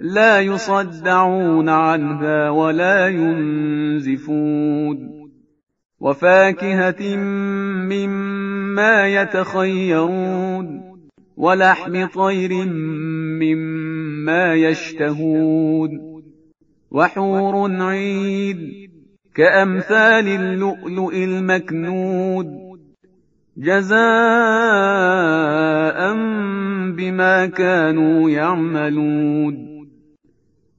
لا يصدعون عنها ولا ينزفون. وفاكهة مما يتخيرون ولحم طير مما يشتهون. وحور عيد كأمثال اللؤلؤ المكنود. جزاء بما كانوا يعملون.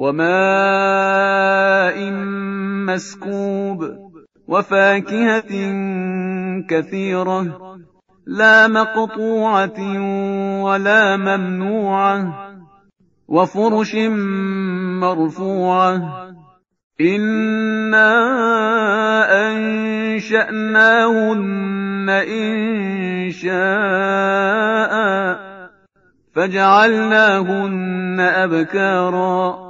وماء مسكوب وفاكهة كثيرة لا مقطوعة ولا ممنوعة وفرش مرفوعة إنا أنشأناهن إن شاء فجعلناهن أبكاراً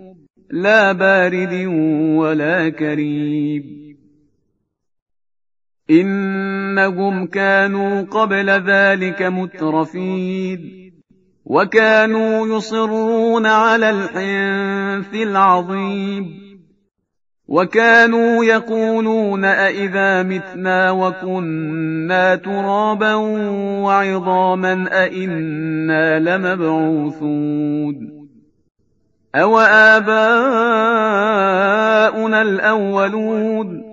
لا بارد ولا كريم إنهم كانوا قبل ذلك مترفين. وكانوا يصرون على الحنث العظيم. وكانوا يقولون أإذا متنا وكنا ترابا وعظاما أإنا لمبعوثون. أوآباؤنا الأولون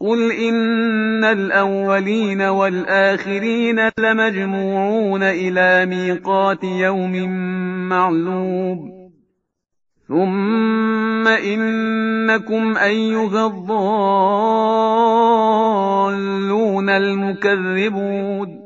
قل إن الأولين والآخرين لمجموعون إلى ميقات يوم معلوم ثم إنكم أيها الضالون المكذبون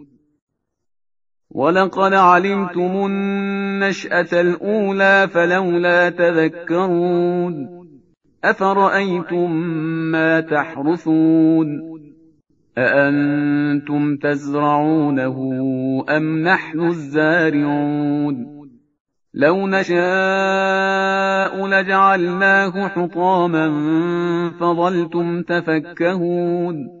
ولقد علمتم النشاه الاولى فلولا تذكرون افرايتم ما تحرثون أأنتم تزرعونه أم نحن الزارعون لو نشاء لجعلناه حطاما فظلتم تفكهون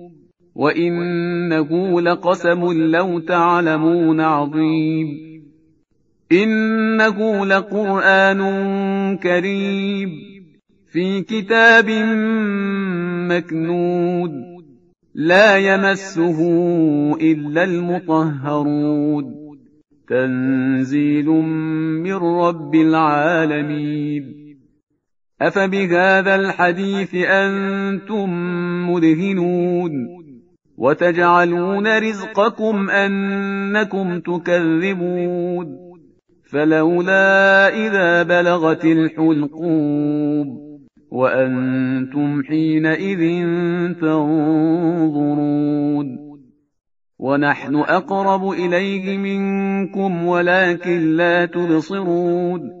وإنه لقسم لو تعلمون عظيم. إنه لقرآن كريم. في كتاب مكنود لا يمسه الا المطهرون. تنزيل من رب العالمين. افبهذا الحديث أنتم مدهنون؟ وتجعلون رزقكم أنكم تكذبون. فلولا إذا بلغت الحلقوم وأنتم حينئذ تنظرون. ونحن أقرب إليه منكم ولكن لا تبصرون.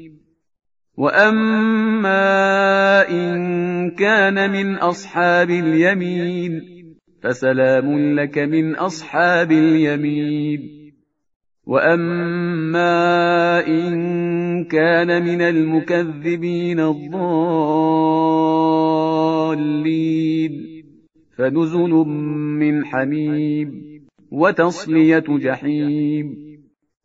وأما إن كان من أصحاب اليمين فسلام لك من أصحاب اليمين واما ان كان من المكذبين الضالين فنزل من حميم وتصليه جحيم